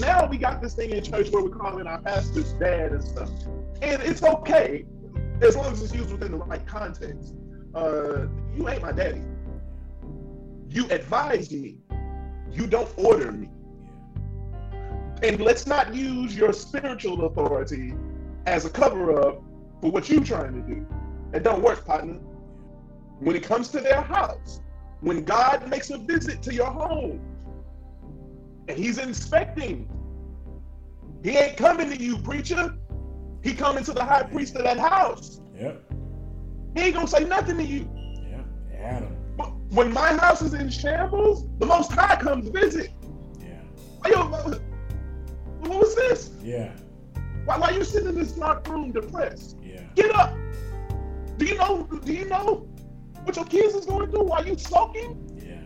now we got this thing in church where we're calling our pastors dad and stuff. And it's okay as long as it's used within the right context. Uh, you ain't my daddy. You advise me. You don't order me. And let's not use your spiritual authority as a cover up for what you're trying to do. It don't work, partner. When it comes to their house, when God makes a visit to your home and he's inspecting, he ain't coming to you, preacher. He coming to the high priest of that house. Yep. He ain't gonna say nothing to you. Yeah. Adam. But when my house is in shambles, the Most High comes visit. Yeah. Why you, what was this? Yeah. Why, why you sitting in this dark room depressed? Yeah. Get up. Do you know? Do you know what your kids is going through while you sulking? Yeah.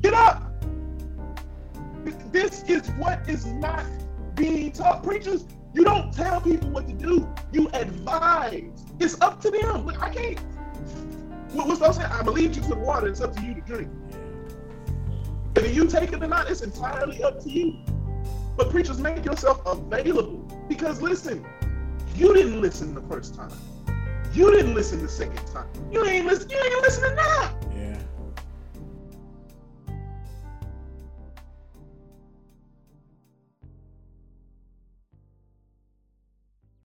Get up. This is what is not being taught. Preachers, you don't tell people what to do. You advise. It's up to them. Look, I can't. What, what's I'm saying? I believe you the water. It's up to you to drink. If you take it or not, it's entirely up to you. But preachers, make yourself available. Because listen, you didn't listen the first time. You didn't listen the second time. You ain't listen. You ain't listening now.